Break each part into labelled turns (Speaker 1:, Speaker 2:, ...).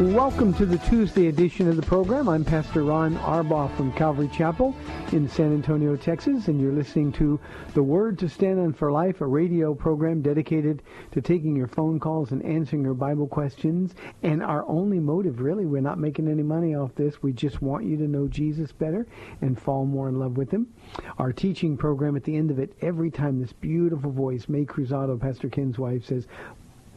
Speaker 1: Welcome to the Tuesday edition of the program. I'm Pastor Ron Arbaugh from Calvary Chapel in San Antonio, Texas, and you're listening to The Word to Stand On for Life, a radio program dedicated to taking your phone calls and answering your Bible questions. And our only motive, really, we're not making any money off this. We just want you to know Jesus better and fall more in love with Him. Our teaching program at the end of it, every time this beautiful voice, May Cruzado, Pastor Ken's wife, says,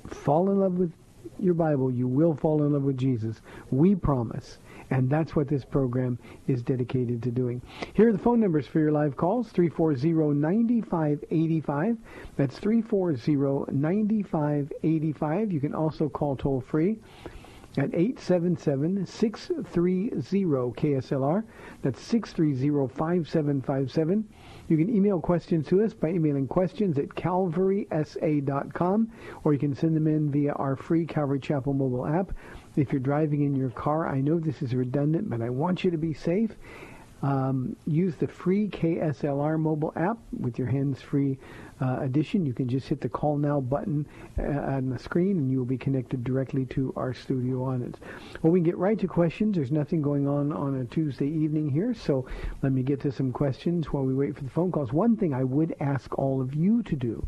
Speaker 1: fall in love with your Bible, you will fall in love with Jesus. We promise. And that's what this program is dedicated to doing. Here are the phone numbers for your live calls, 340-9585. That's 340-9585. You can also call toll free at 877-630-KSLR. That's 630-5757. You can email questions to us by emailing questions at calvarysa.com, or you can send them in via our free Calvary Chapel mobile app. If you're driving in your car, I know this is redundant, but I want you to be safe. Um, use the free KSLR mobile app with your hands-free uh, edition. You can just hit the Call Now button uh, on the screen, and you will be connected directly to our studio audience. Well, we can get right to questions. There's nothing going on on a Tuesday evening here, so let me get to some questions while we wait for the phone calls. One thing I would ask all of you to do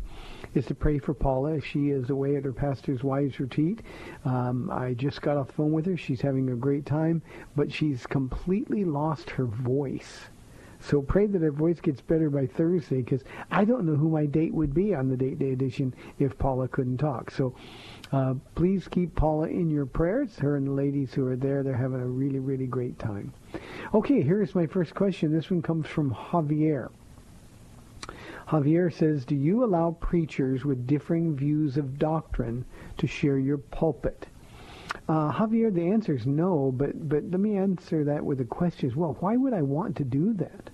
Speaker 1: is to pray for Paula. She is away at her pastor's wives retreat. Um, I just got off the phone with her. She's having a great time, but she's completely lost her voice. So pray that her voice gets better by Thursday because I don't know who my date would be on the date day edition if Paula couldn't talk. So uh, please keep Paula in your prayers. Her and the ladies who are there, they're having a really, really great time. Okay, here's my first question. This one comes from Javier. Javier says, do you allow preachers with differing views of doctrine to share your pulpit? Uh, Javier, the answer is no, but, but let me answer that with a question as well. Why would I want to do that?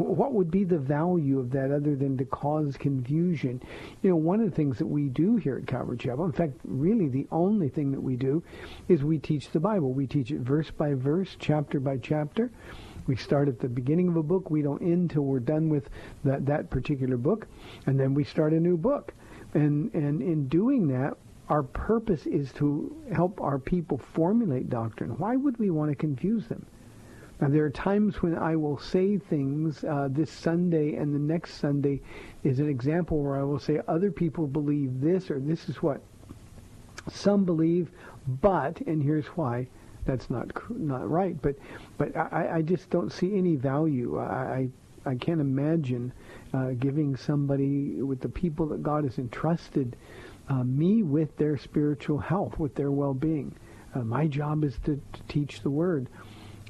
Speaker 1: What would be the value of that other than to cause confusion? You know, one of the things that we do here at Calvary Chapel, in fact, really the only thing that we do, is we teach the Bible. We teach it verse by verse, chapter by chapter. We start at the beginning of a book. We don't end till we're done with that, that particular book. And then we start a new book. And, and in doing that, our purpose is to help our people formulate doctrine. Why would we want to confuse them? Now, there are times when I will say things uh, this Sunday and the next Sunday is an example where I will say other people believe this or this is what some believe, but, and here's why, that's not not right. But but I, I just don't see any value. I I, I can't imagine uh, giving somebody with the people that God has entrusted uh, me with their spiritual health, with their well-being. Uh, my job is to, to teach the word.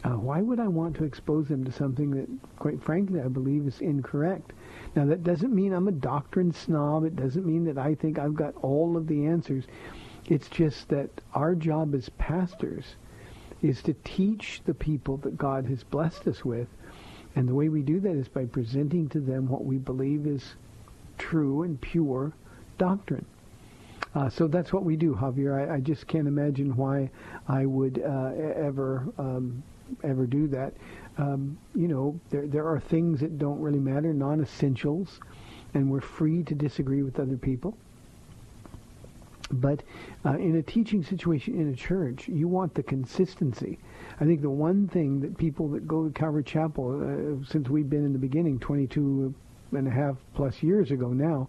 Speaker 1: Uh, why would I want to expose them to something that, quite frankly, I believe is incorrect? Now, that doesn't mean I'm a doctrine snob. It doesn't mean that I think I've got all of the answers. It's just that our job as pastors is to teach the people that God has blessed us with. And the way we do that is by presenting to them what we believe is true and pure doctrine. Uh, so that's what we do, Javier. I, I just can't imagine why I would uh, ever um, ever do that. Um, you know, there there are things that don't really matter, non-essentials, and we're free to disagree with other people. But uh, in a teaching situation in a church, you want the consistency. I think the one thing that people that go to Calvary Chapel, uh, since we've been in the beginning, 22 and a half plus years ago now,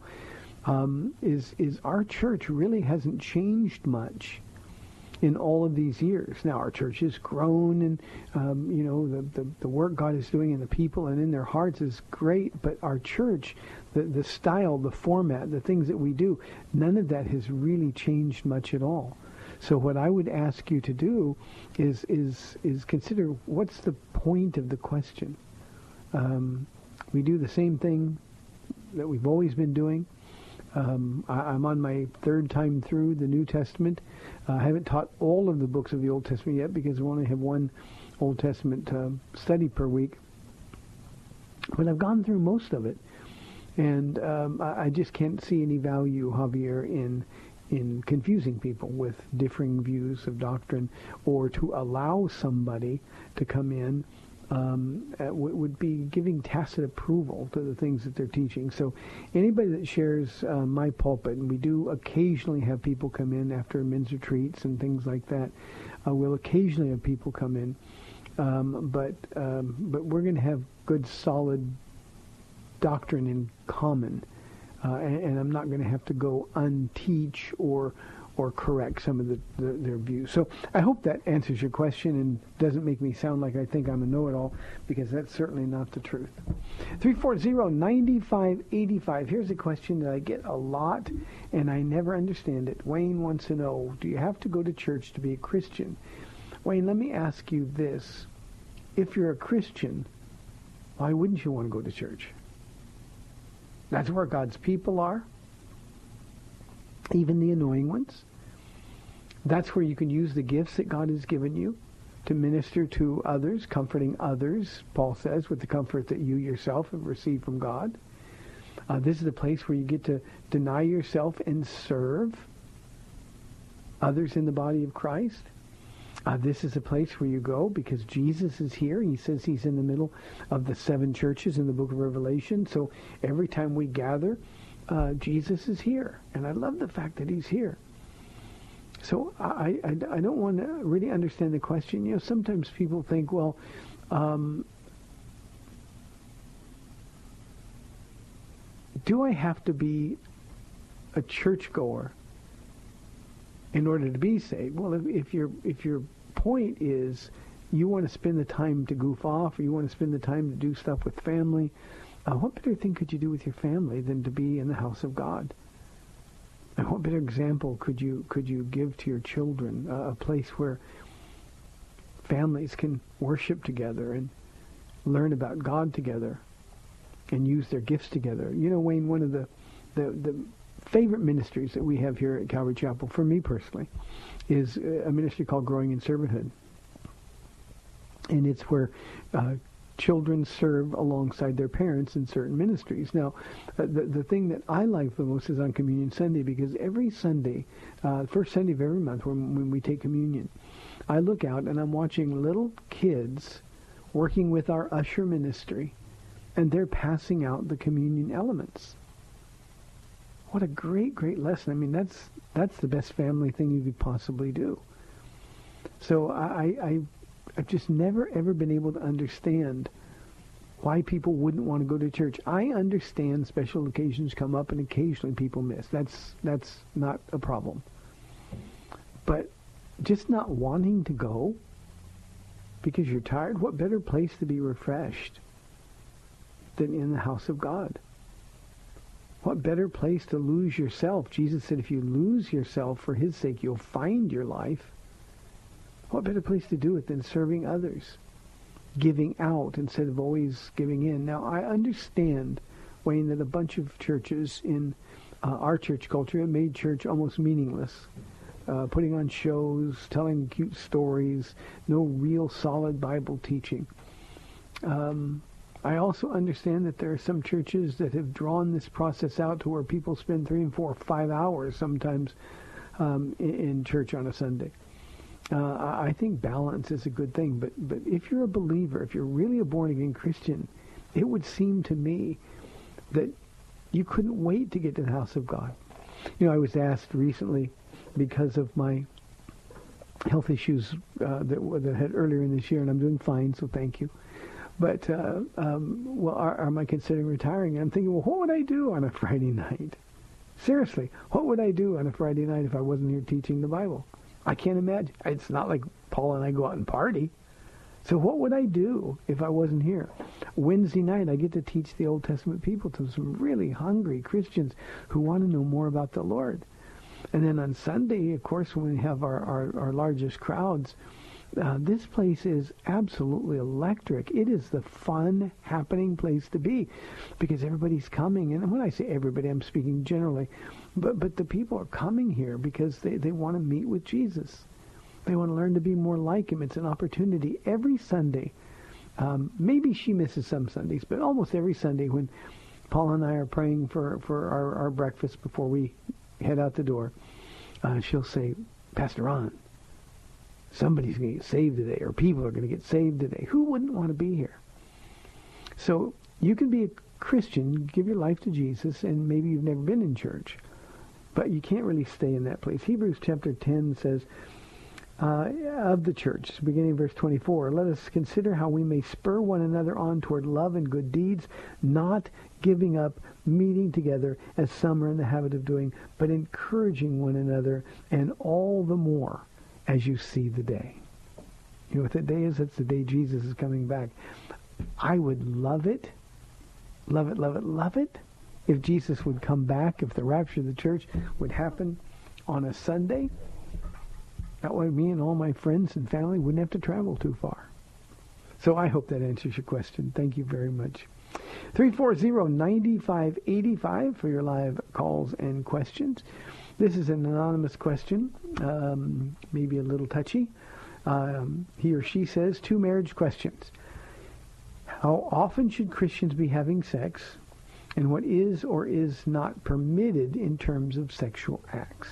Speaker 1: um, is is our church really hasn't changed much in all of these years. Now our church has grown, and um, you know the, the the work God is doing in the people and in their hearts is great. But our church, the the style, the format, the things that we do, none of that has really changed much at all. So what I would ask you to do is is is consider what's the point of the question. Um, we do the same thing that we've always been doing. Um, I, I'm on my third time through the New Testament. Uh, I haven't taught all of the books of the Old Testament yet because we only have one Old Testament uh, study per week. But I've gone through most of it, and um, I, I just can't see any value, Javier, in in confusing people with differing views of doctrine, or to allow somebody to come in um, uh, w- would be giving tacit approval to the things that they're teaching. So anybody that shares uh, my pulpit, and we do occasionally have people come in after men's retreats and things like that, uh, we'll occasionally have people come in. Um, but um, but we're going to have good, solid doctrine in common, uh, and, and I'm not going to have to go unteach or or correct some of the, the, their views. So I hope that answers your question and doesn't make me sound like I think I'm a know-it-all because that's certainly not the truth. 340-9585. Here's a question that I get a lot and I never understand it. Wayne wants to know, do you have to go to church to be a Christian? Wayne, let me ask you this. If you're a Christian, why wouldn't you want to go to church? That's where God's people are even the annoying ones. That's where you can use the gifts that God has given you to minister to others, comforting others, Paul says, with the comfort that you yourself have received from God. Uh, this is the place where you get to deny yourself and serve others in the body of Christ. Uh, this is a place where you go because Jesus is here. He says he's in the middle of the seven churches in the book of Revelation. So every time we gather, uh, Jesus is here. And I love the fact that he's here. So I, I, I don't want to really understand the question. You know, sometimes people think, well, um, do I have to be a churchgoer in order to be saved? Well, if, if your if your point is you want to spend the time to goof off, or you want to spend the time to do stuff with family, uh, what better thing could you do with your family than to be in the house of God? And what better example could you could you give to your children? Uh, a place where families can worship together and learn about God together and use their gifts together. You know, Wayne, one of the the, the favorite ministries that we have here at Calvary Chapel, for me personally, is a ministry called Growing in Servanthood. And it's where uh, children serve alongside their parents in certain ministries. Now, uh, the, the thing that I like the most is on Communion Sunday because every Sunday, uh, first Sunday of every month when, when we take communion, I look out and I'm watching little kids working with our usher ministry and they're passing out the communion elements. What a great, great lesson. I mean, that's that's the best family thing you could possibly do. So I, I I've just never ever been able to understand why people wouldn't want to go to church. I understand special occasions come up and occasionally people miss. That's that's not a problem. But just not wanting to go because you're tired, what better place to be refreshed than in the house of God? What better place to lose yourself? Jesus said if you lose yourself for his sake, you'll find your life. What better place to do it than serving others? Giving out instead of always giving in. Now, I understand, Wayne, that a bunch of churches in uh, our church culture have made church almost meaningless. Uh, putting on shows, telling cute stories, no real solid Bible teaching. Um, I also understand that there are some churches that have drawn this process out to where people spend three and four, five hours sometimes um, in, in church on a Sunday. Uh, I think balance is a good thing, but but if you're a believer, if you're really a born again Christian, it would seem to me that you couldn't wait to get to the house of God. You know, I was asked recently because of my health issues uh, that that I had earlier in this year, and I'm doing fine, so thank you. But uh, um, well, are, am I considering retiring? And I'm thinking, well, what would I do on a Friday night? Seriously, what would I do on a Friday night if I wasn't here teaching the Bible? I can't imagine. It's not like Paula and I go out and party. So what would I do if I wasn't here? Wednesday night, I get to teach the Old Testament people to some really hungry Christians who want to know more about the Lord. And then on Sunday, of course, when we have our, our, our largest crowds, uh, this place is absolutely electric. It is the fun, happening place to be because everybody's coming. And when I say everybody, I'm speaking generally. But, but the people are coming here because they, they want to meet with Jesus. They want to learn to be more like him. It's an opportunity every Sunday. Um, maybe she misses some Sundays, but almost every Sunday when Paula and I are praying for, for our, our breakfast before we head out the door, uh, she'll say, Pastor Ron, somebody's going to get saved today, or people are going to get saved today. Who wouldn't want to be here? So you can be a Christian, give your life to Jesus, and maybe you've never been in church, but you can't really stay in that place. Hebrews chapter 10 says, uh, of the church, beginning verse 24, let us consider how we may spur one another on toward love and good deeds, not giving up meeting together as some are in the habit of doing, but encouraging one another, and all the more as you see the day. You know what the day is? It's the day Jesus is coming back. I would love it, love it, love it, love it, if Jesus would come back, if the rapture of the church would happen on a Sunday. That way me and all my friends and family wouldn't have to travel too far. So I hope that answers your question. Thank you very much. 340-9585 for your live calls and questions. This is an anonymous question, um, maybe a little touchy. Um, he or she says, two marriage questions. How often should Christians be having sex? And what is or is not permitted in terms of sexual acts?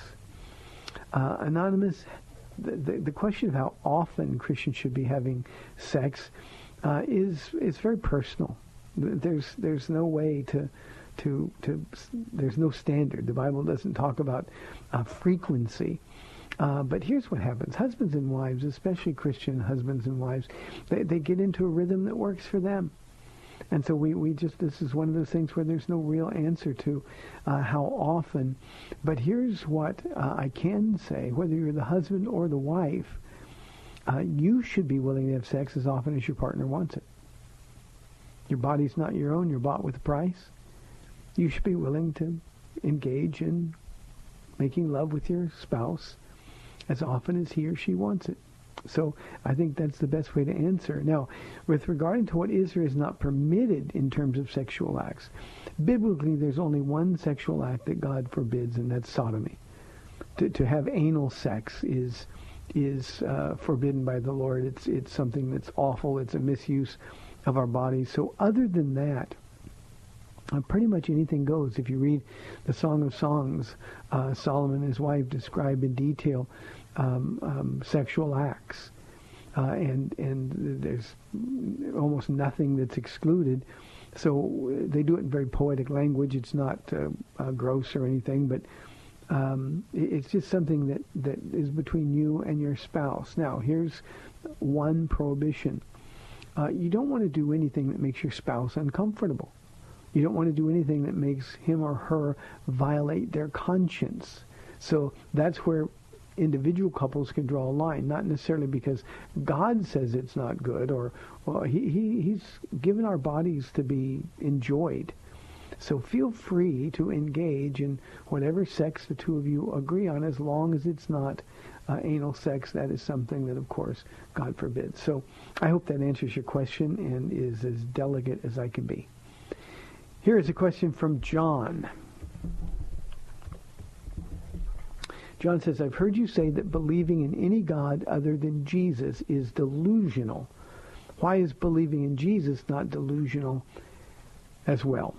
Speaker 1: Uh, anonymous, the, the, the, question of how often Christians should be having sex uh, is is very personal. There's there's no way to to to there's no standard. The Bible doesn't talk about uh, frequency. Uh, but here's what happens. Husbands and wives, especially Christian husbands and wives, they, they get into a rhythm that works for them. And so we, we just, this is one of those things where there's no real answer to uh, how often. But here's what uh, I can say, whether you're the husband or the wife, uh, you should be willing to have sex as often as your partner wants it. Your body's not your own. You're bought with a price. You should be willing to engage in making love with your spouse as often as he or she wants it. So I think that's the best way to answer. Now, with regard to what is or is not permitted in terms of sexual acts, biblically there's only one sexual act that God forbids, and that's sodomy. To, to have anal sex is is uh, forbidden by the Lord. It's it's something that's awful. It's a misuse of our bodies. So other than that, uh, pretty much anything goes. If you read the Song of Songs, uh, Solomon and his wife describe in detail um, um, sexual acts, uh, and and there's almost nothing that's excluded. So they do it in very poetic language. It's not uh, uh, gross or anything, but um, it's just something that, that is between you and your spouse. Now, here's one prohibition. Uh, you don't want to do anything that makes your spouse uncomfortable. You don't want to do anything that makes him or her violate their conscience. So that's where individual couples can draw a line, not necessarily because God says it's not good or well, he, he, he's given our bodies to be enjoyed. So feel free to engage in whatever sex the two of you agree on as long as it's not uh, anal sex. That is something that, of course, God forbids. So I hope that answers your question and is as delicate as I can be. Here is a question from John. John says, I've heard you say that believing in any God other than Jesus is delusional. Why is believing in Jesus not delusional as well?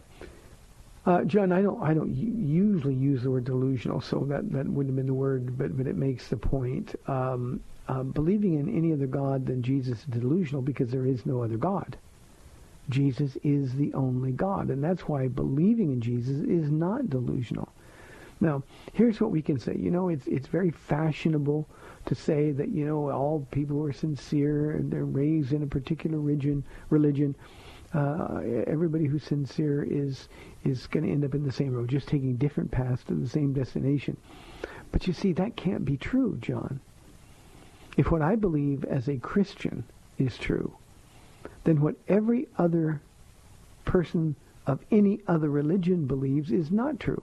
Speaker 1: Uh, John, I don't, I don't usually use the word delusional, so that, that wouldn't have been the word, but, but it makes the point. Um, uh, believing in any other God than Jesus is delusional because there is no other God. Jesus is the only God, and that's why believing in Jesus is not delusional. Now, here's what we can say. You know, it's it's very fashionable to say that you know all people are sincere and they're raised in a particular religion. Religion. Uh, everybody who's sincere is is going to end up in the same road, just taking different paths to the same destination. But you see, that can't be true, John. If what I believe as a Christian is true, then what every other person of any other religion believes is not true.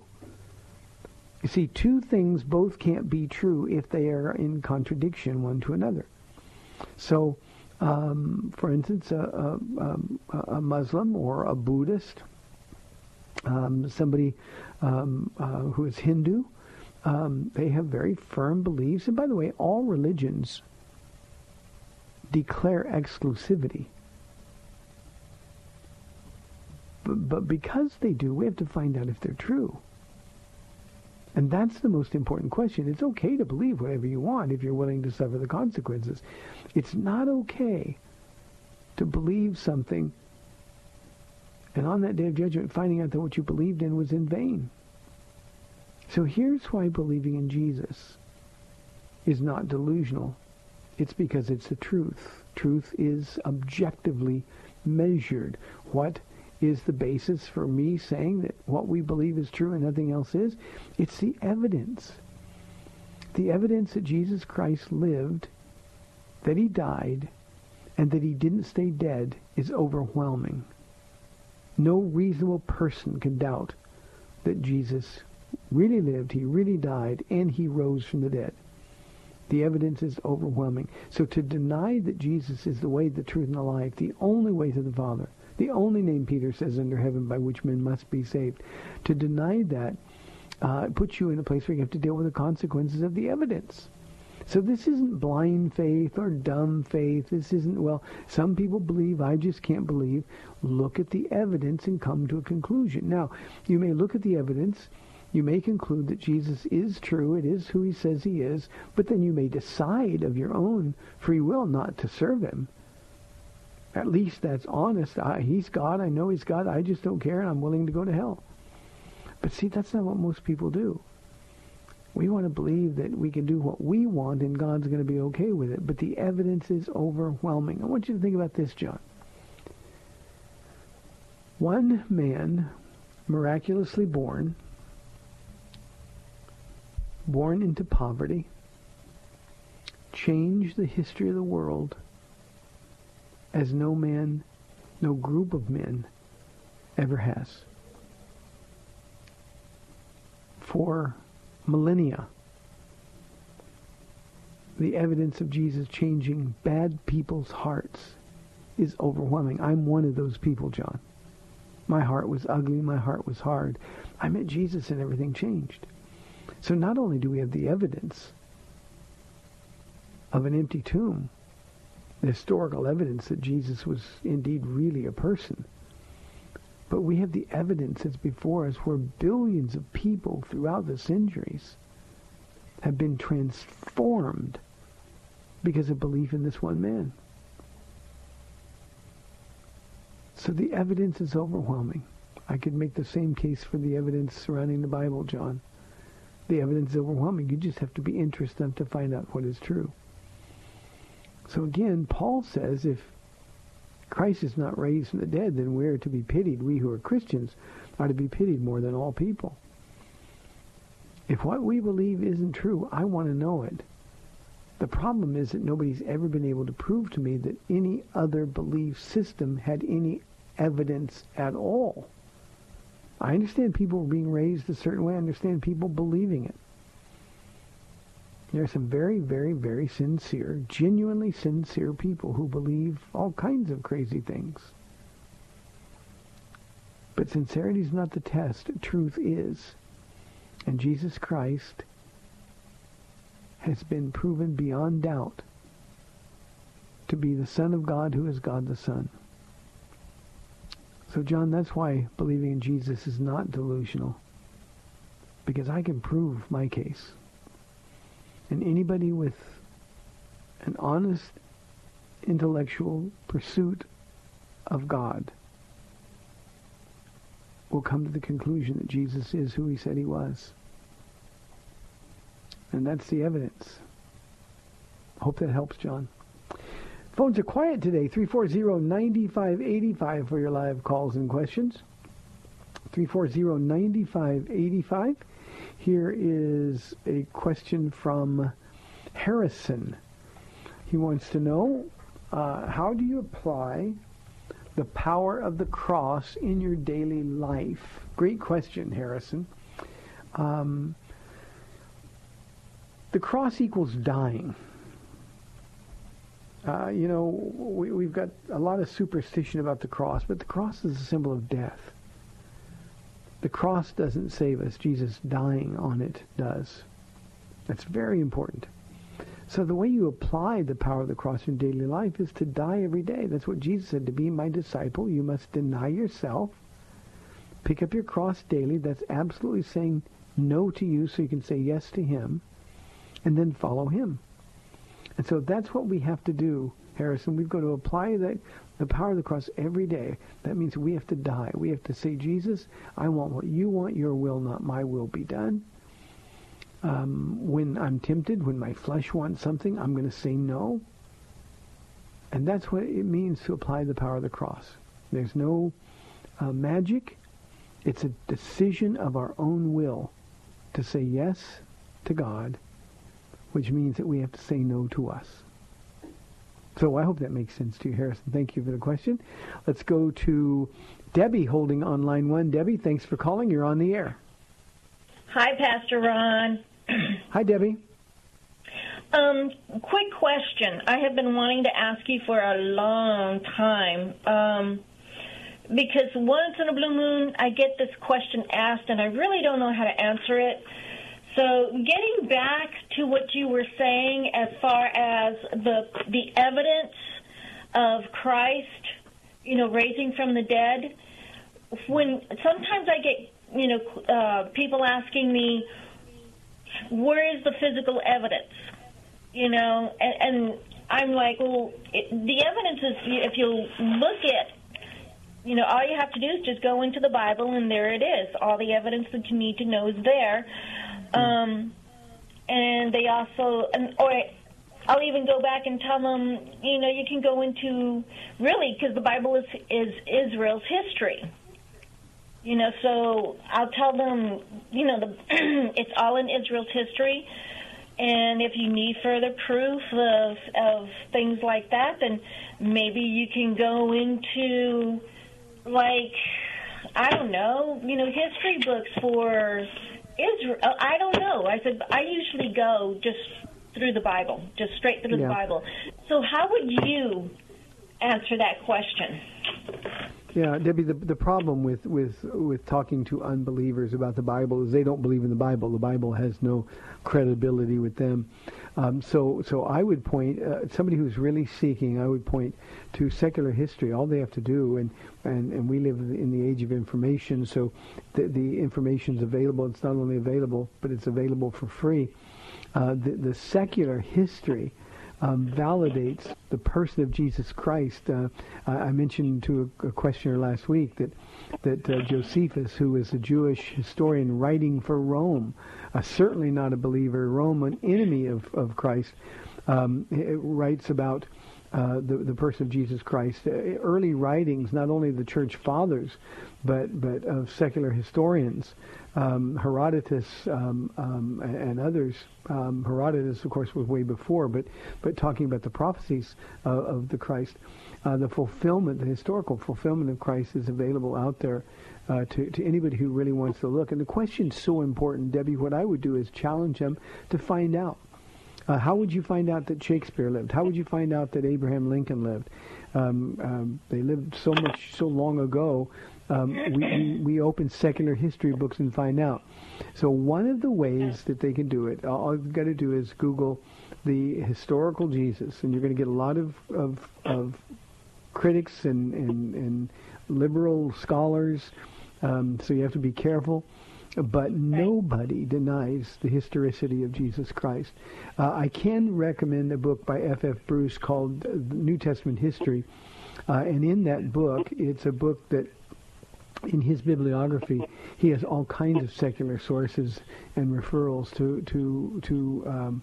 Speaker 1: You see, two things both can't be true if they are in contradiction one to another. So, um, for instance, a, a, a, Muslim or a Buddhist, um, somebody um, uh, who is Hindu, um, they have very firm beliefs. And by the way, all religions declare exclusivity. But, but because they do, we have to find out if they're true. And that's the most important question. It's okay to believe whatever you want if you're willing to suffer the consequences. It's not okay to believe something and on that day of judgment finding out that what you believed in was in vain. So here's why believing in Jesus is not delusional. It's because it's the truth. Truth is objectively measured. What is the basis for me saying that what we believe is true and nothing else is. It's the evidence. The evidence that Jesus Christ lived, that he died, and that he didn't stay dead is overwhelming. No reasonable person can doubt that Jesus really lived, he really died, and he rose from the dead. The evidence is overwhelming. So to deny that Jesus is the way, the truth, and the life, the only way to the Father, the only name Peter says under heaven by which men must be saved. To deny that uh, puts you in a place where you have to deal with the consequences of the evidence. So this isn't blind faith or dumb faith. This isn't, well, some people believe, I just can't believe. Look at the evidence and come to a conclusion. Now, you may look at the evidence. You may conclude that Jesus is true. It is who he says he is. But then you may decide of your own free will not to serve him. At least that's honest. I, he's God. I know he's God. I just don't care, and I'm willing to go to hell. But see, that's not what most people do. We want to believe that we can do what we want and God's going to be okay with it. But the evidence is overwhelming. I want you to think about this, John. One man, miraculously born, born into poverty, changed the history of the world as no man, no group of men ever has. For millennia, the evidence of Jesus changing bad people's hearts is overwhelming. I'm one of those people, John. My heart was ugly. My heart was hard. I met Jesus and everything changed. So not only do we have the evidence of an empty tomb, historical evidence that Jesus was indeed really a person. But we have the evidence that's before us where billions of people throughout the centuries have been transformed because of belief in this one man. So the evidence is overwhelming. I could make the same case for the evidence surrounding the Bible, John. The evidence is overwhelming. You just have to be interested enough to find out what is true. So again, Paul says if Christ is not raised from the dead, then we are to be pitied. We who are Christians are to be pitied more than all people. If what we believe isn't true, I want to know it. The problem is that nobody's ever been able to prove to me that any other belief system had any evidence at all. I understand people being raised a certain way. I understand people believing it. There are some very, very, very sincere, genuinely sincere people who believe all kinds of crazy things. But sincerity is not the test. Truth is. And Jesus Christ has been proven beyond doubt to be the Son of God who is God the Son. So, John, that's why believing in Jesus is not delusional. Because I can prove my case. And anybody with an honest intellectual pursuit of God will come to the conclusion that Jesus is who he said he was. And that's the evidence. Hope that helps, John. Phones are quiet today. 340-9585 for your live calls and questions. 340-9585. Here is a question from Harrison. He wants to know, uh, how do you apply the power of the cross in your daily life? Great question, Harrison. Um, the cross equals dying. Uh, you know, we, we've got a lot of superstition about the cross, but the cross is a symbol of death. The cross doesn't save us. Jesus dying on it does. That's very important. So the way you apply the power of the cross in daily life is to die every day. That's what Jesus said. To be my disciple, you must deny yourself, pick up your cross daily. That's absolutely saying no to you so you can say yes to him, and then follow him. And so that's what we have to do, Harrison. We've got to apply that, the power of the cross every day. That means we have to die. We have to say, Jesus, I want what you want. Your will, not my will, be done. Um, when I'm tempted, when my flesh wants something, I'm going to say no. And that's what it means to apply the power of the cross. There's no uh, magic. It's a decision of our own will to say yes to God which means that we have to say no to us. So I hope that makes sense to you, Harrison. Thank you for the question. Let's go to Debbie holding on line one. Debbie, thanks for calling. You're on the air.
Speaker 2: Hi, Pastor Ron.
Speaker 1: Hi, Debbie.
Speaker 2: Um, quick question. I have been wanting to ask you for a long time. Um, because once in a blue moon, I get this question asked, and I really don't know how to answer it. So, getting back to what you were saying as far as the the evidence of Christ, you know, raising from the dead, when sometimes I get, you know, uh, people asking me, where is the physical evidence? You know, and, and I'm like, well, it, the evidence is if you look at you know, all you have to do is just go into the Bible, and there it is. All the evidence that you need to know is there. Um, and they also, and, or I'll even go back and tell them, you know, you can go into really because the Bible is is Israel's history. You know, so I'll tell them, you know, the it's all in Israel's history, and if you need further proof of of things like that, then maybe you can go into like I don't know, you know, history books for Israel. I don't know. I said I usually go just through the Bible, just straight through
Speaker 1: Yeah.
Speaker 2: the Bible. So how would you answer that question?
Speaker 1: Yeah, Debbie, the, the problem with, with, with talking to unbelievers about the Bible is they don't believe in the Bible. The Bible has no credibility with them. Um, so, so I would point, uh, somebody who's really seeking, I would point to secular history. All they have to do, and, and, and we live in the age of information, so the, the is available. It's not only available, but it's available for free. Uh, the, the secular history um, validates the person of Jesus Christ. Uh, I I mentioned to a, a questioner last week that that uh, Josephus, who was a Jewish historian writing for Rome, uh, certainly not a believer, Rome, an enemy of, of Christ, um, it writes about uh, the the person of Jesus Christ. Uh, early writings, not only the church fathers, but but of secular historians, um, Herodotus um, um, and and others. Um, Herodotus, of course, was way before, but but talking about the prophecies uh, of the Christ, uh, the fulfillment, the historical fulfillment of Christ is available out there. Uh, to, to anybody who really wants to look. And the question's so important, Debbie. What I would do is challenge them to find out. Uh, how would you find out that Shakespeare lived? How would you find out that Abraham Lincoln lived? Um, um, they lived so much, so long ago. Um, we, we, we open secular history books and find out. So one of the ways that they can do it, all you've got to do is Google the historical Jesus, and you're going to get a lot of of, of critics and, and, and liberal scholars, um, so you have to be careful. But nobody denies the historicity of Jesus Christ. Uh, I can recommend a book by F. F. Bruce called New Testament History, uh, and in that book, it's a book that in his bibliography, he has all kinds of secular sources and referrals to to to um,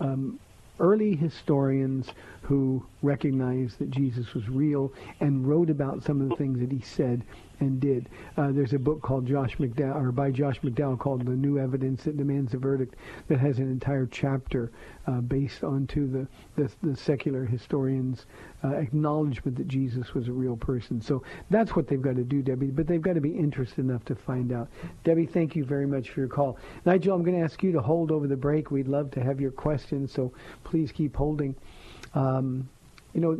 Speaker 1: um, early historians who recognized that Jesus was real and wrote about some of the things that he said and did. Uh, there's a book called Josh McDowell, or by Josh McDowell, called "The New Evidence That Demands a Verdict," that has an entire chapter uh, based onto the, the the secular historians' uh, acknowledgement that Jesus was a real person. So that's what they've got to do, Debbie. But they've got to be interested enough to find out. Debbie, thank you very much for your call. Nigel, I'm going to ask you to hold over the break. We'd love to have your questions, so please keep holding. Um, you know,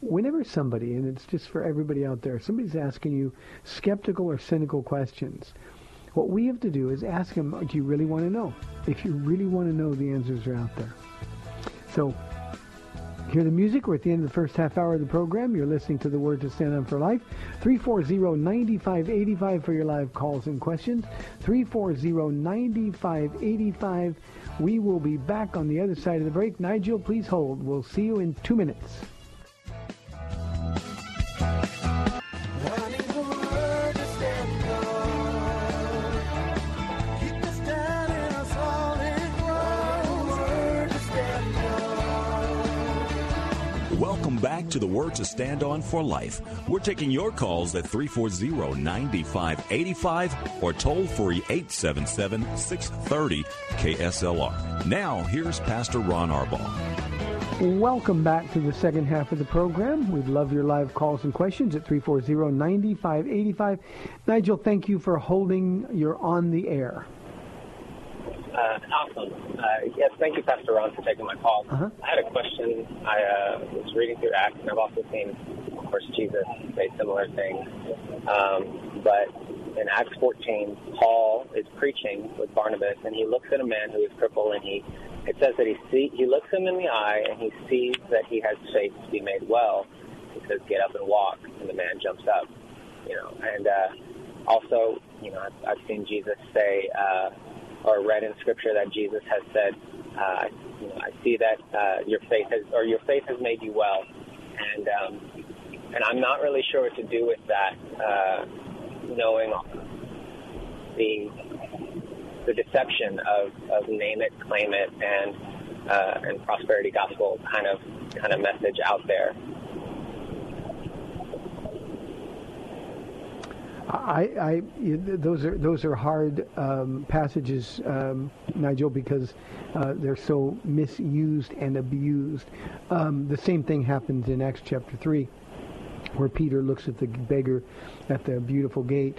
Speaker 1: whenever somebody, and it's just for everybody out there, somebody's asking you skeptical or cynical questions, what we have to do is ask them, do you really want to know? If you really want to know, the answers are out there. So, hear the music. We're at the end of the first half hour of the program. You're listening to the Word to Stand On for Life. 340-9585 for your live calls and questions. 340-9585. We will be back on the other side of the break. Nigel, please hold. We'll see you in two minutes.
Speaker 3: Back to the Word to Stand On for Life. We're taking your calls at 340-9585 or toll free 877-630 KSLR. Now, here's Pastor Ron Arbaugh.
Speaker 1: Welcome back to the second half of the program. We'd love your live calls and questions at 340-9585. Nigel, thank you for holding. You're on the air.
Speaker 4: Uh, awesome. Uh, yes, thank you, Pastor Ron, for taking my call.
Speaker 1: Uh-huh.
Speaker 4: I had a question. I uh, was reading through Acts, and I've also seen, of course, Jesus say similar things. Um, but in Acts 14, Paul is preaching with Barnabas, and he looks at a man who is crippled, and he it says that he see he looks him in the eye, and he sees that he has faith to be made well. He says, "Get up and walk," and the man jumps up. You know, and uh, also, you know, I've, I've seen Jesus say. Uh, or read in scripture that Jesus has said, uh, you know, I see that uh, your faith has, or your faith has made you well, and um, and I'm not really sure what to do with that, uh, knowing the the deception of, of name it, claim it, and uh, and prosperity gospel kind of kind of message out there.
Speaker 1: I, I, those are those are hard um, passages, um, Nigel, because uh, they're so misused and abused. Um, the same thing happens in Acts chapter three, where Peter looks at the beggar at the beautiful gate,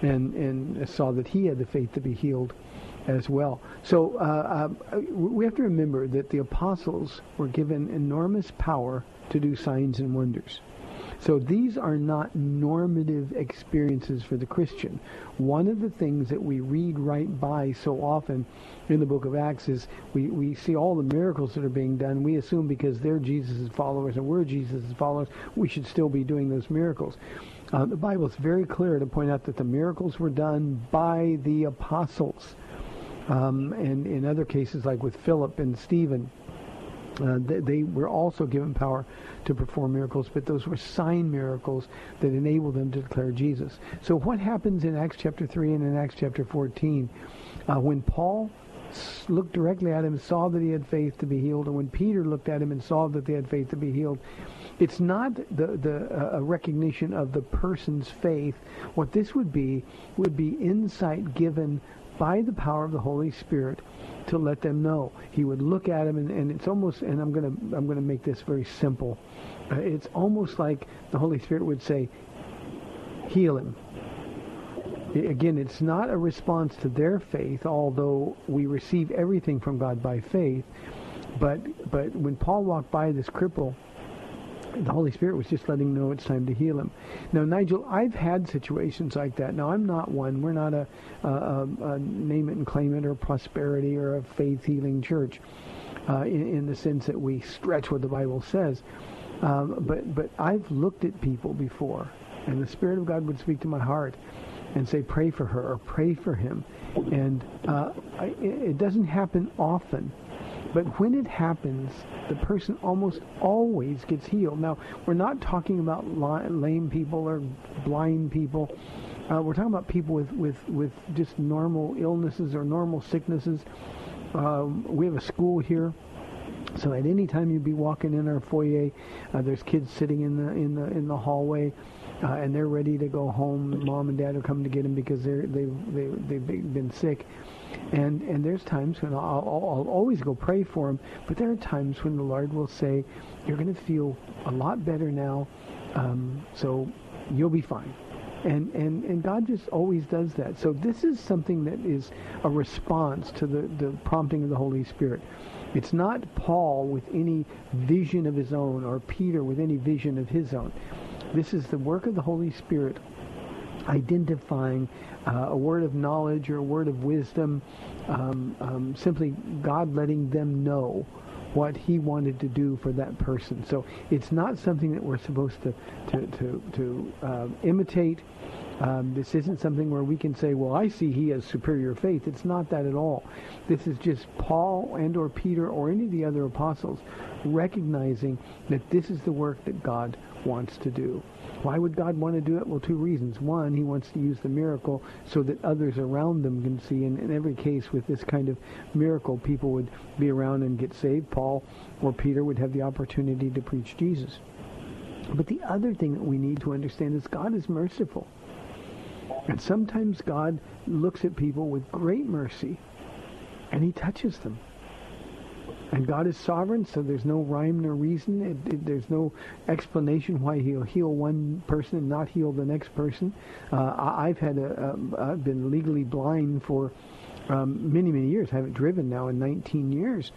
Speaker 1: and and saw that he had the faith to be healed as well. So uh, uh, we have to remember that the apostles were given enormous power to do signs and wonders. So these are not normative experiences for the Christian. One of the things that we read right by so often in the book of Acts is we, we see all the miracles that are being done. We assume because they're Jesus' followers and we're Jesus' followers, we should still be doing those miracles. Uh, the Bible is very clear to point out that the miracles were done by the apostles. Um, and in other cases, like with Philip and Stephen, uh, they, they, were also given power to perform miracles, but those were sign miracles that enabled them to declare Jesus. So what happens in Acts chapter 3 and in Acts chapter 14? Uh, when Paul looked directly at him saw that he had faith to be healed, and when Peter looked at him and saw that they had faith to be healed, it's not the, the uh, recognition of the person's faith. What this would be would be insight given by the power of the Holy Spirit to let them know. He would look at him, and, and it's almost, and I'm gonna, I'm gonna make this very simple. Uh, it's almost like the Holy Spirit would say, "Heal him." Again, it's not a response to their faith, although we receive everything from God by faith. But, but when Paul walked by this cripple, the Holy Spirit was just letting him know it's time to heal him. Now, Nigel, I've had situations like that. Now, I'm not one. We're not a, a, a, name it and claim it or prosperity or a faith healing church. uh, in, in the sense that we stretch what the Bible says. Um, but but I've looked at people before, and the Spirit of God would speak to my heart and say, "Pray for her" or "Pray for him," and uh, I, it doesn't happen often. But when it happens, the person almost always gets healed. Now, we're not talking about lame people or blind people. Uh, we're talking about people with, with, with just normal illnesses or normal sicknesses. Um, we have a school here so at any time you'd be walking in our foyer, uh, there's kids sitting in the in the in the hallway, uh, and they're ready to go home. Mom and dad are coming to get them because they're they they they've been sick, and and there's times when I'll, I'll, I'll always go pray for them, but there are times when the Lord will say, "You're going to feel a lot better now, um, so you'll be fine." And, and, and God just always does that. So this is something that is a response to the, the prompting of the Holy Spirit. It's not Paul with any vision of his own or Peter with any vision of his own. This is the work of the Holy Spirit identifying uh, a word of knowledge or a word of wisdom, um, um, simply God letting them know what he wanted to do for that person. So it's not something that we're supposed to to to, to uh, imitate. Um, this isn't something where we can say, well, I see he has superior faith. It's not that at all. This is just Paul and or Peter or any of the other apostles recognizing that this is the work that God wants to do. Why would God want to do it? Well, two reasons. One, he wants to use the miracle so that others around them can see. And in every case with this kind of miracle, people would be around and get saved. Paul or Peter would have the opportunity to preach Jesus. But the other thing that we need to understand is God is merciful. And sometimes God looks at people with great mercy and he touches them. And God is sovereign, so there's no rhyme nor reason. It, it, there's no explanation why He'll heal one person and not heal the next person. Uh, I, have had a, a, I've been legally blind for um, many many years. I haven't driven now in 19 years,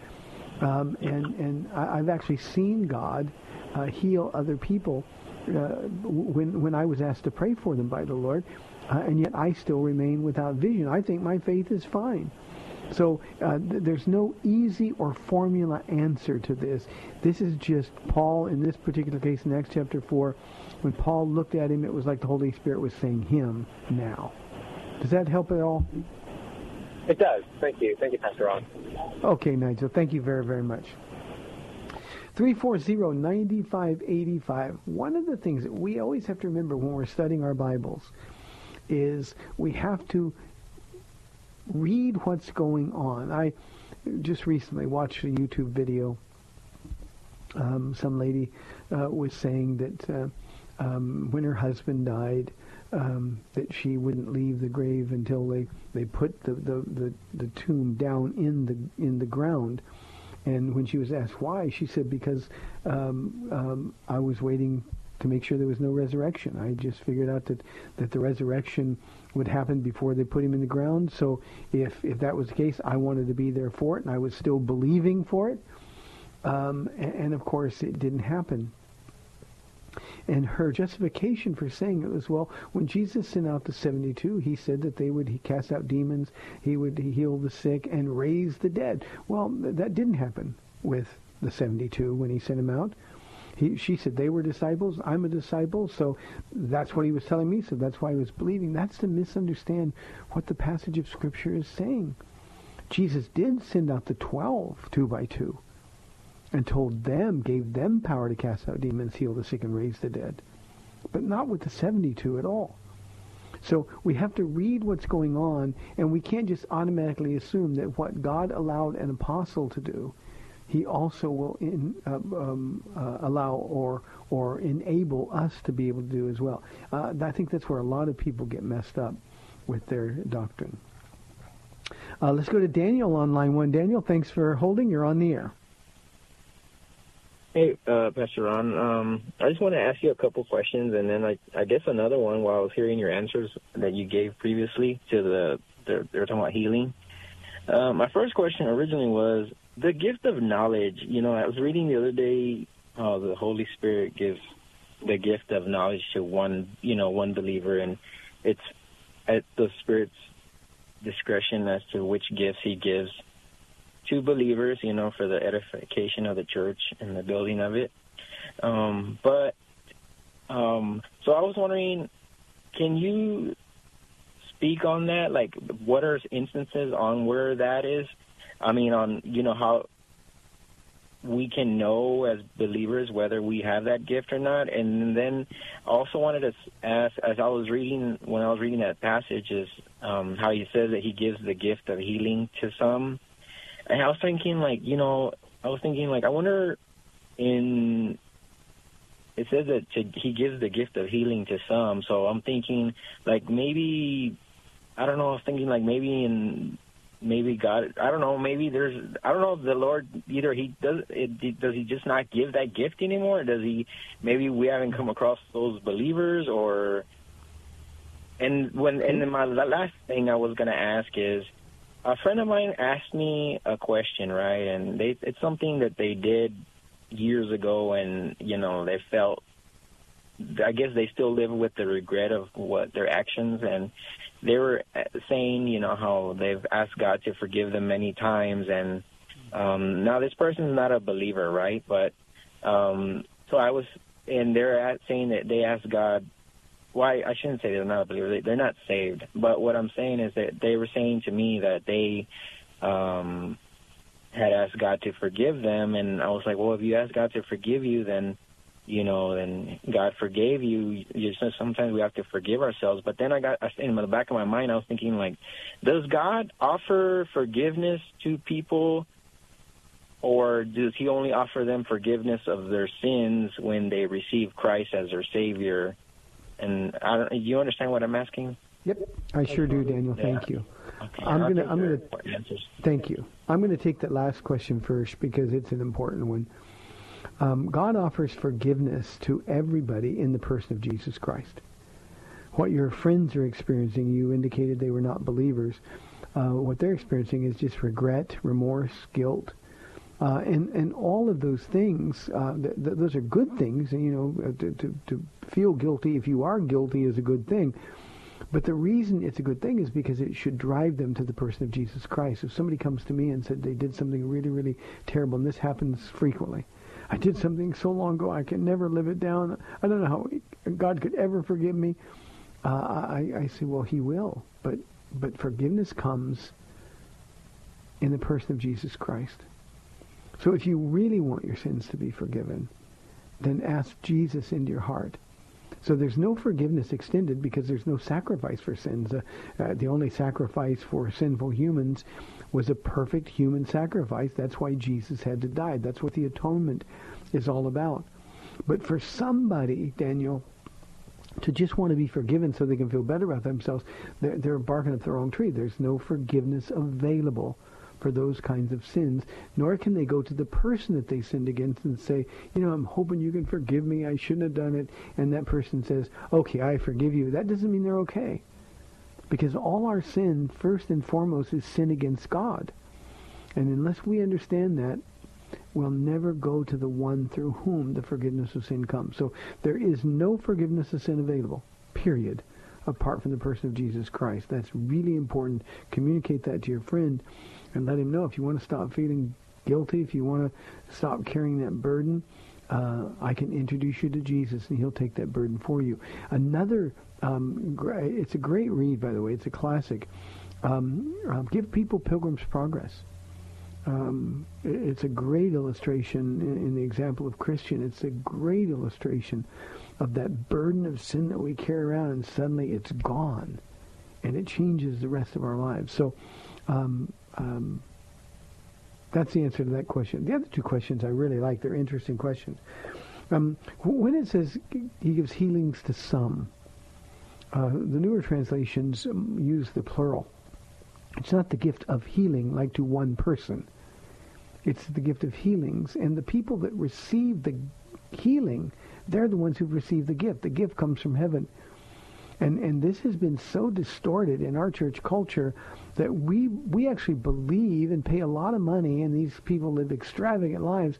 Speaker 1: um, and and I, have actually seen God uh, heal other people uh, when when I was asked to pray for them by the Lord uh, and yet I still remain without vision. I think my faith is fine. So uh, th- there's no easy or formula answer to this. This is just Paul, in this particular case, in Acts chapter 4, when Paul looked at him, it was like the Holy Spirit was saying, him now. Does that help at all?
Speaker 4: It does. Thank you. Thank you, Pastor Ron.
Speaker 1: Okay, Nigel. Thank you very, very much. 340-9585. One of the things that we always have to remember when we're studying our Bibles is we have to read what's going on. I just recently watched a YouTube video. Um, some lady uh, was saying that uh, um, when her husband died, um, that she wouldn't leave the grave until they, they put the, the, the, the tomb down in the in the ground. And when she was asked why, she said because um, um, I was waiting to make sure there was no resurrection. I just figured out that, that the resurrection would happen before they put him in the ground. So if, if that was the case, I wanted to be there for it, and I was still believing for it. Um, and, and, of course, it didn't happen. And her justification for saying it was, well, when Jesus sent out the 72, he said that they would he cast out demons, he would heal the sick, and raise the dead. Well, that didn't happen with the 72 when he sent them out. He, she said they were disciples. I'm a disciple, so that's what he was telling me. So that's why I was believing. That's to misunderstand what the passage of Scripture is saying. Jesus did send out the twelve, two by two, and told them, gave them power to cast out demons, heal the sick, and raise the dead. But not with the 72 at all. So we have to read what's going on, and we can't just automatically assume that what God allowed an apostle to do he also will in, uh, um, uh, allow or or enable us to be able to do as well. Uh, I think that's where a lot of people get messed up with their doctrine. Uh, let's go to Daniel on line one. Daniel, thanks for holding. You're on the air.
Speaker 5: Hey, uh, Pastor Ron. Um, I just want to ask you a couple questions, and then I, I guess another one while I was hearing your answers that you gave previously to the they're, they're talking about healing. Uh, my first question originally was the gift of knowledge. You know, I was reading the other day how the Holy Spirit gives the gift of knowledge to one, you know, one believer, and it's at the Spirit's discretion as to which gifts He gives to believers, you know, for the edification of the church and the building of it. Um, but um, so I was wondering, can you speak on that? Like, what are instances on where that is? I mean, on you know how we can know as believers whether we have that gift or not. And then also wanted to ask, as I was reading, when I was reading that passage, is um, how he says that he gives the gift of healing to some. And I was thinking, like, you know, I was thinking, like, I wonder in. It says that to, he gives the gift of healing to some. So I'm thinking, like, maybe, I don't know, I was thinking, like, maybe in maybe God, I don't know, maybe there's, I don't know if the Lord either he does, it, does he just not give that gift anymore? Does he, maybe we haven't come across those believers or, and when, and then my last thing I was going to ask is, a friend of mine asked me a question, right? And they, it's something that they did years ago and, you know, they felt, I guess they still live with the regret of what their actions and they were saying, you know, how they've asked God to forgive them many times, and um, now this person's not a believer, right? But um, so I was, and they're at saying that they asked God. Why I shouldn't say they're not a believer. They, they're not saved. But what I'm saying is that they were saying to me that they um, had asked God to forgive them, and I was like, well, if you ask God to forgive you, then you know, and God forgave you. You just sometimes we have to forgive ourselves. But then I got in the back of my mind, I was thinking like, does God offer forgiveness to people, or does He only offer them forgiveness of their sins when they receive Christ as their Savior? And I don't. You understand what I'm asking?
Speaker 1: Yep, I sure do, Daniel.
Speaker 5: Yeah.
Speaker 1: Thank you.
Speaker 5: Okay,
Speaker 1: I'm gonna. I'm gonna. Thank you. I'm going to take that last question first because it's an important one. Um, God offers forgiveness to everybody in the person of Jesus Christ. What your friends are experiencing, you indicated they were not believers. Uh, what they're experiencing is just regret, remorse, guilt, uh, and and all of those things. Uh, th- th- those are good things. You know, uh, to, to to feel guilty if you are guilty is a good thing. But the reason it's a good thing is because it should drive them to the person of Jesus Christ. If somebody comes to me and said they did something really, really terrible, and this happens frequently, I did something so long ago I can never live it down. I don't know how God could ever forgive me. Uh, I, I say, well, He will, but but forgiveness comes in the person of Jesus Christ. So if you really want your sins to be forgiven, then ask Jesus into your heart. So there's no forgiveness extended because there's no sacrifice for sins. Uh, uh, the only sacrifice for sinful humans was a perfect human sacrifice. That's why Jesus had to die. That's what the atonement is all about. But for somebody, Daniel, to just want to be forgiven so they can feel better about themselves, they're, they're barking up the wrong tree. There's no forgiveness available for those kinds of sins, nor can they go to the person that they sinned against and say, you know, I'm hoping you can forgive me. I shouldn't have done it. And that person says, okay, I forgive you. That doesn't mean they're okay. Because all our sin, first and foremost, is sin against God. And unless we understand that, we'll never go to the one through whom the forgiveness of sin comes. So there is no forgiveness of sin available, period, apart from the person of Jesus Christ. That's really important. Communicate that to your friend and let him know if you want to stop feeling guilty, if you want to stop carrying that burden, uh, I can introduce you to Jesus and he'll take that burden for you. Another, um, it's a great read, by the way. It's a classic. Um, uh, give people Pilgrim's Progress. Um, it's a great illustration in, in the example of Christian. It's a great illustration of that burden of sin that we carry around and suddenly it's gone and it changes the rest of our lives. So um, um, that's the answer to that question. The other two questions I really like. They're interesting questions. Um, when it says he gives healings to some, uh, the newer translations um, use the plural. It's not the gift of healing like to one person. It's the gift of healings. And the people that receive the healing, they're the ones who've received the gift. The gift comes from heaven. And and this has been so distorted in our church culture that we we actually believe and pay a lot of money and these people live extravagant lives.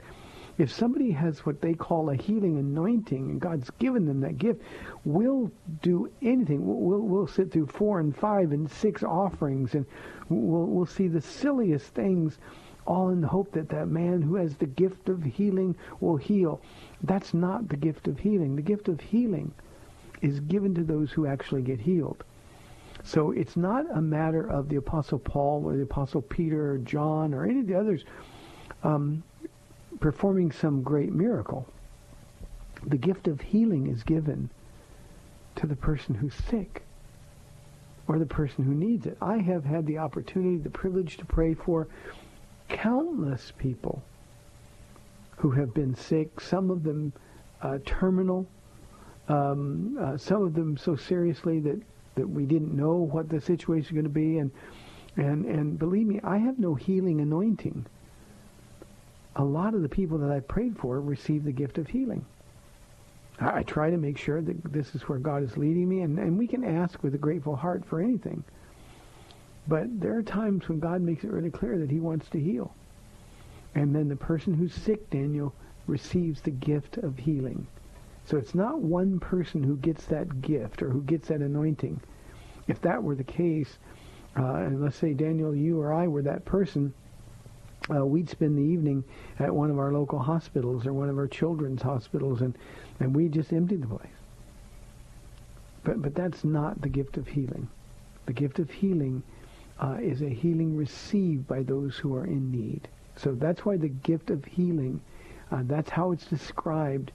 Speaker 1: If somebody has what they call a healing anointing and God's given them that gift, we'll do anything. We'll we'll, sit through four and five and six offerings and we'll we'll see the silliest things all in the hope that that man who has the gift of healing will heal. That's not the gift of healing. The gift of healing is given to those who actually get healed. So it's not a matter of the Apostle Paul or the Apostle Peter or John or any of the others um, performing some great miracle. The gift of healing is given to the person who's sick or the person who needs it. I have had the opportunity, the privilege to pray for countless people who have been sick, some of them uh, terminal, um, uh, some of them so seriously that, that we didn't know what the situation was going to be. And, and, and believe me, I have no healing anointing. A lot of the people that I prayed for received the gift of healing. I, try to make sure that this is where God is leading me, and, and we can ask with a grateful heart for anything. But there are times when God makes it really clear that he wants to heal. And then the person who's sick, Daniel, receives the gift of healing. So it's not one person who gets that gift or who gets that anointing. If that were the case, uh, and let's say, Daniel, you or I were that person, uh, we'd spend the evening at one of our local hospitals or one of our children's hospitals, and, and we just empty the place. But, but that's not the gift of healing. The gift of healing uh, is a healing received by those who are in need. So that's why the gift of healing, uh, that's how it's described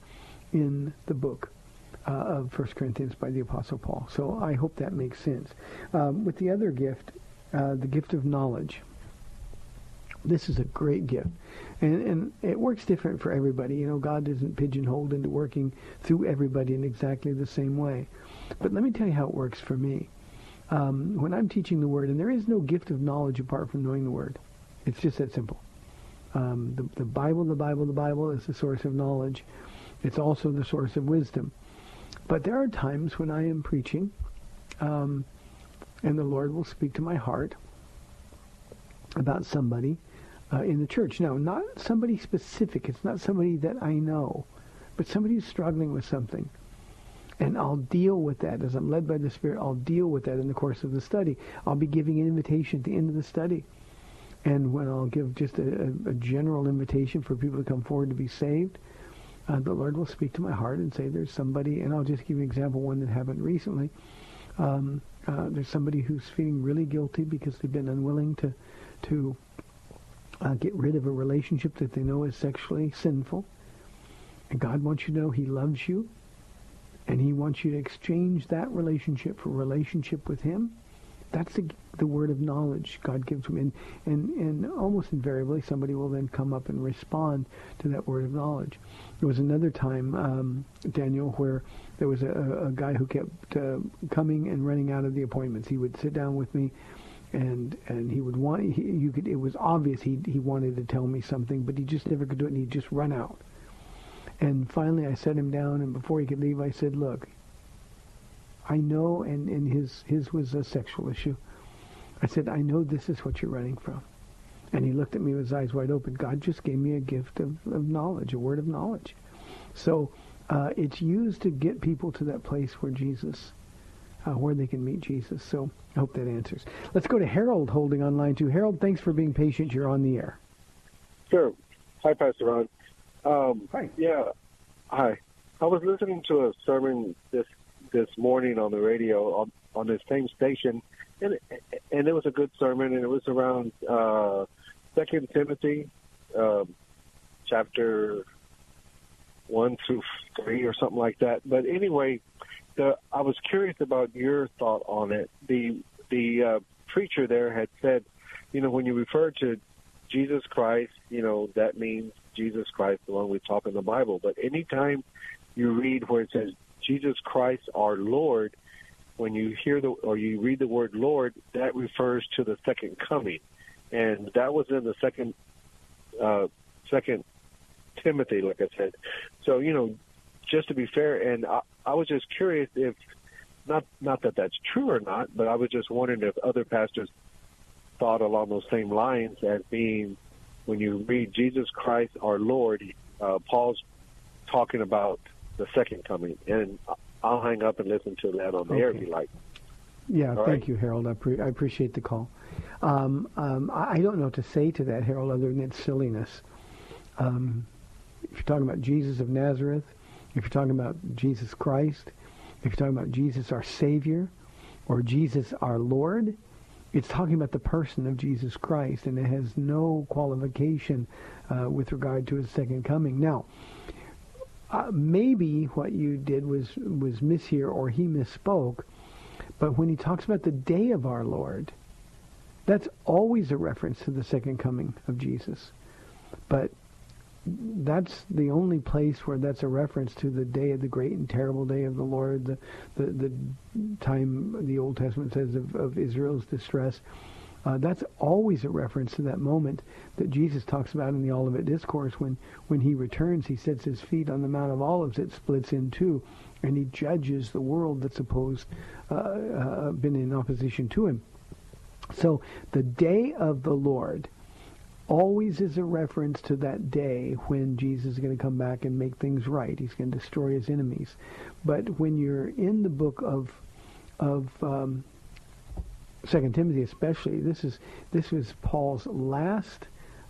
Speaker 1: in the book uh, of 1 Corinthians by the Apostle Paul. So I hope that makes sense. Um, with the other gift, uh, the gift of knowledge, this is a great gift. And, and it works different for everybody. You know, God isn't pigeonholed into working through everybody in exactly the same way. But let me tell you how it works for me. Um, when I'm teaching the Word, and there is no gift of knowledge apart from knowing the Word. It's just that simple. Um, the, the Bible, the Bible, the Bible is the source of knowledge. It's also the source of wisdom. But there are times when I am preaching, um, and the Lord will speak to my heart about somebody uh, in the church. Now, not somebody specific. It's not somebody that I know, but somebody who's struggling with something. And I'll deal with that as I'm led by the Spirit. I'll deal with that in the course of the study. I'll be giving an invitation at the end of the study. And when I'll give just a, a general invitation for people to come forward to be saved, uh, the Lord will speak to my heart and say, there's somebody, and I'll just give you an example, one that happened recently. Um, uh, there's somebody who's feeling really guilty because they've been unwilling to, to uh, get rid of a relationship that they know is sexually sinful. And God wants you to know he loves you. And he wants you to exchange that relationship for relationship with him. That's the, the word of knowledge God gives them. And, and, and almost invariably, somebody will then come up and respond to that word of knowledge. There was another time, um, Daniel, where there was a, a guy who kept uh, coming and running out of the appointments. He would sit down with me and and he would want he, you could it was obvious he he wanted to tell me something but he just never could do it and he'd just run out. And finally I set him down and before he could leave I said look I know and and his his was a sexual issue. I said I know this is what you're running from. And he looked at me with his eyes wide open. God just gave me a gift of, of knowledge a word of knowledge. So uh, it's used to get people to that place where Jesus uh, where they can meet Jesus. So I hope that answers. Let's go to Harold holding on line two. Harold, thanks for being patient. You're on the air.
Speaker 6: Sure. Hi, Pastor Ron. Um,
Speaker 1: hi.
Speaker 6: Yeah. Hi. I was listening to a sermon this this morning on the radio on, on this same station, and and it was a good sermon, and it was around uh, Second Timothy, um, chapter one through three or something like that. But anyway, the, I was curious about your thought on it. The the uh, preacher there had said, you know, when you refer to Jesus Christ, you know, that means Jesus Christ, the one we talk in the Bible. But anytime you read where it says Jesus Christ our Lord, when you hear the or you read the word Lord, that refers to the second coming, and that was in the second uh, second Timothy, like I said. So you know, just to be fair, and I, I was just curious if not not that that's true or not, but I was just wondering if other pastors thought along those same lines as being when you read Jesus Christ our Lord, uh, Paul's talking about the second coming, and I'll hang up and listen to that on the
Speaker 1: Okay.
Speaker 6: air if you like.
Speaker 1: Yeah,
Speaker 6: All
Speaker 1: thank
Speaker 6: right.
Speaker 1: you, Harold. I, pre- I appreciate the call. Um, um, I, I don't know what to say to that, Harold, other than it's silliness. Um, if you're talking about Jesus of Nazareth, if you're talking about Jesus Christ, if you're talking about Jesus our Savior, or Jesus our Lord, it's talking about the person of Jesus Christ, and it has no qualification uh, with regard to his second coming. Now, uh, maybe what you did was was mishear, or he misspoke. But when he talks about the day of our Lord, that's always a reference to the second coming of Jesus. But that's the only place where that's a reference to the day of the great and terrible day of the Lord, the the, the time the Old Testament says of, of Israel's distress. Uh, that's always a reference to that moment that Jesus talks about in the Olivet Discourse when, when he returns, he sets his feet on the Mount of Olives, it splits in two, and he judges the world that's opposed, uh, uh, been in opposition to him. So the day of the Lord always is a reference to that day when Jesus is going to come back and make things right. He's going to destroy his enemies. But when you're in the book of of um, Second Timothy, especially, this is this was Paul's last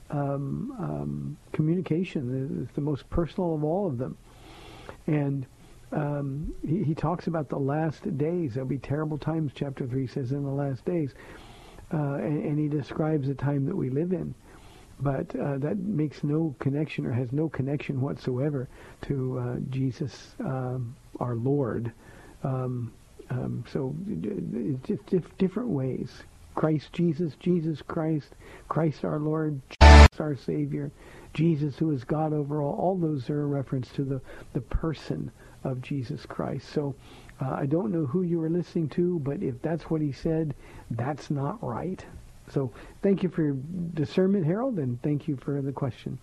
Speaker 1: um, um, communication. It's the most personal of all of them, and um, he, he talks about the last days. There'll be terrible times. Chapter three says in the last days, uh, and, and he describes the time that we live in. But uh, that makes no connection or has no connection whatsoever to uh, Jesus, um, our Lord. Um, um, so it's just dif- different ways. Christ Jesus, Jesus Christ, Christ our Lord, Jesus our Savior, Jesus who is God over all. All those are a reference to the, the person of Jesus Christ. So uh, I don't know who you were listening to, but if that's what he said, that's not right. So thank you for your discernment, Harold, and thank you for the question.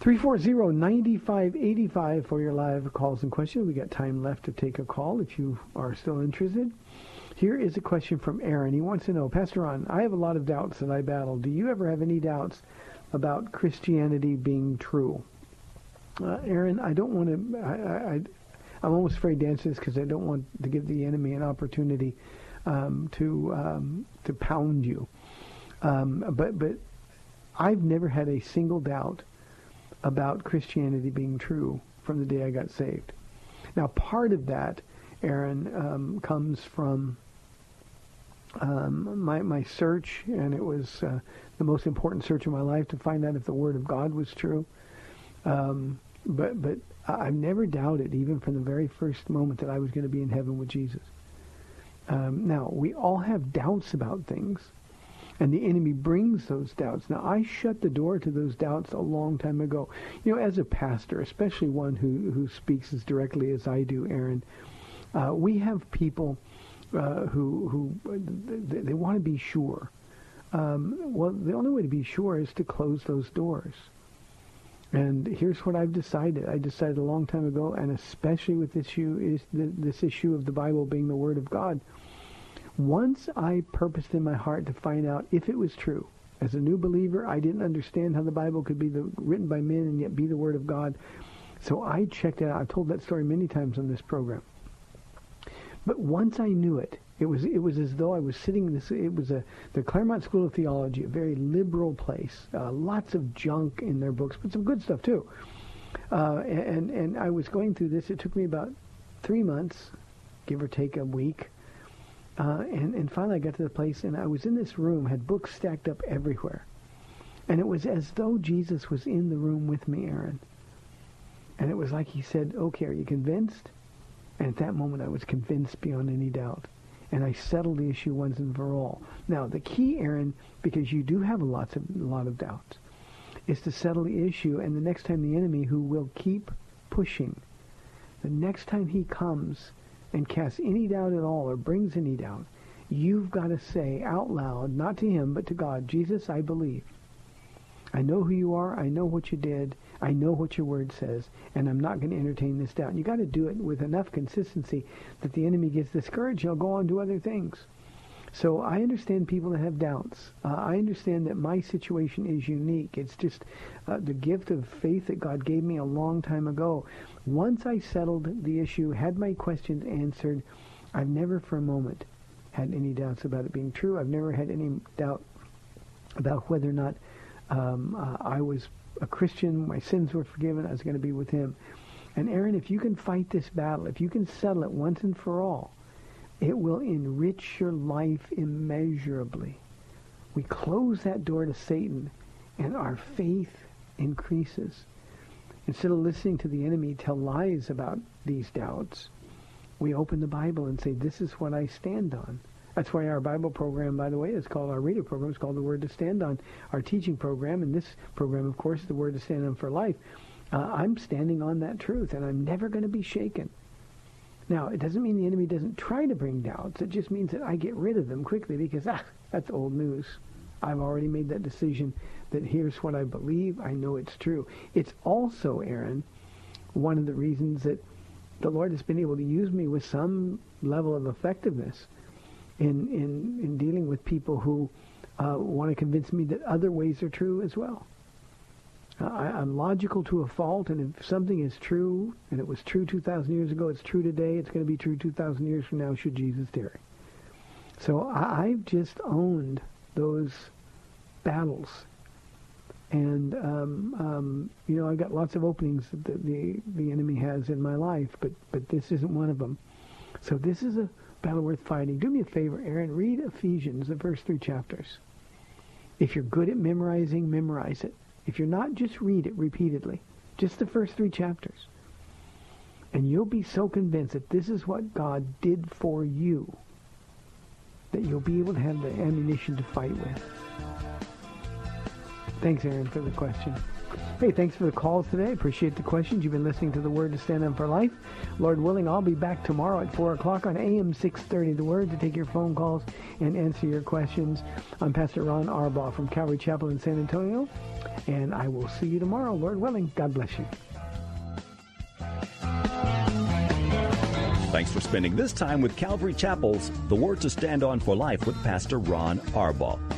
Speaker 1: 340-9585 for your live calls and questions. We got time left to take a call if you are still interested. Here is a question from Aaron. He wants to know, Pastor Ron, I have a lot of doubts that I battle. Do you ever have any doubts about Christianity being true? Uh, Aaron, I don't want to. I, I, I'm almost afraid to answer this because I don't want to give the enemy an opportunity um, to um, to pound you. Um, but but I've never had a single doubt about Christianity being true from the day I got saved. Now, part of that, Aaron, um, comes from um, my my search, and it was uh, the most important search of my life to find out if the Word of God was true. Um, but but I've never doubted, even from the very first moment, that I was going to be in heaven with Jesus. Um, now we all have doubts about things, and the enemy brings those doubts. Now I shut the door to those doubts a long time ago. You know, as a pastor, especially one who who speaks as directly as I do, Aaron, uh, we have people uh, who who they, they want to be sure. Um, well, the only way to be sure is to close those doors. And here's what I've decided. I decided a long time ago, and especially with this issue is this issue of the Bible being the Word of God. Once I purposed in my heart to find out if it was true. As a new believer, I didn't understand how the Bible could be the, written by men and yet be the Word of God. So I checked it out. I've told that story many times on this program. But once I knew it, it was it was as though I was sitting in this. It was a the Claremont School of Theology, a very liberal place. Uh, lots of junk in their books, but some good stuff too. Uh, and and I was going through this. It took me about three months, give or take a week. Uh, and and finally I got to the place, and I was in this room, had books stacked up everywhere, and it was as though Jesus was in the room with me, Aaron. And it was like he said, "Okay, are you convinced?" And at that moment, I was convinced beyond any doubt. And I settled the issue once and for all. Now, the key, Aaron, because you do have a lot of, a lot of doubts, is to settle the issue. And the next time the enemy, who will keep pushing, the next time he comes and casts any doubt at all or brings any doubt, you've got to say out loud, not to him, but to God, Jesus, I believe. I know who you are. I know what you did. I know what your word says, and I'm not going to entertain this doubt. And you got to do it with enough consistency that the enemy gets discouraged. He'll go on to other things. So I understand people that have doubts. Uh, I understand that my situation is unique. It's just uh, the gift of faith that God gave me a long time ago. Once I settled the issue, had my questions answered, I've never for a moment had any doubts about it being true. I've never had any doubt about whether or not um, uh, I was a Christian, my sins were forgiven, I was going to be with him. And Aaron, if you can fight this battle, if you can settle it once and for all, it will enrich your life immeasurably. We close that door to Satan, and our faith increases. Instead of listening to the enemy tell lies about these doubts, we open the Bible and say, this is what I stand on. That's why our Bible program, by the way, is called our reader program. It's called the Word to Stand On. Our teaching program, and this program, of course, is the Word to Stand On for Life. Uh, I'm standing on that truth, and I'm never going to be shaken. Now, it doesn't mean the enemy doesn't try to bring doubts. It just means that I get rid of them quickly because, ah, that's old news. I've already made that decision that here's what I believe. I know it's true. It's also, Aaron, one of the reasons that the Lord has been able to use me with some level of effectiveness in, in, in dealing with people who uh, want to convince me that other ways are true as well. I, I'm logical to a fault, and if something is true, and it was true 2,000 years ago, it's true today, it's going to be true 2,000 years from now should Jesus tarry. So I, I've just owned those battles. And, um, um, you know, I've got lots of openings that the, the, enemy has in my life, but, but this isn't one of them. So this is a battle worth fighting. Do me a favor, Aaron. Read Ephesians, the first three chapters. If you're good at memorizing, memorize it. If you're not, just read it repeatedly. Just the first three chapters. And you'll be so convinced that this is what God did for you that you'll be able to have the ammunition to fight with. Thanks, Aaron, for the question. Hey, thanks for the calls today. Appreciate the questions. You've been listening to The Word to Stand On for Life. Lord willing, I'll be back tomorrow at 4 o'clock on AM 630 The Word to take your phone calls and answer your questions. I'm Pastor Ron Arbaugh from Calvary Chapel in San Antonio, and I will see you tomorrow, Lord willing. God bless you.
Speaker 3: Thanks for spending this time with Calvary Chapel's The Word to Stand On for Life with Pastor Ron Arbaugh.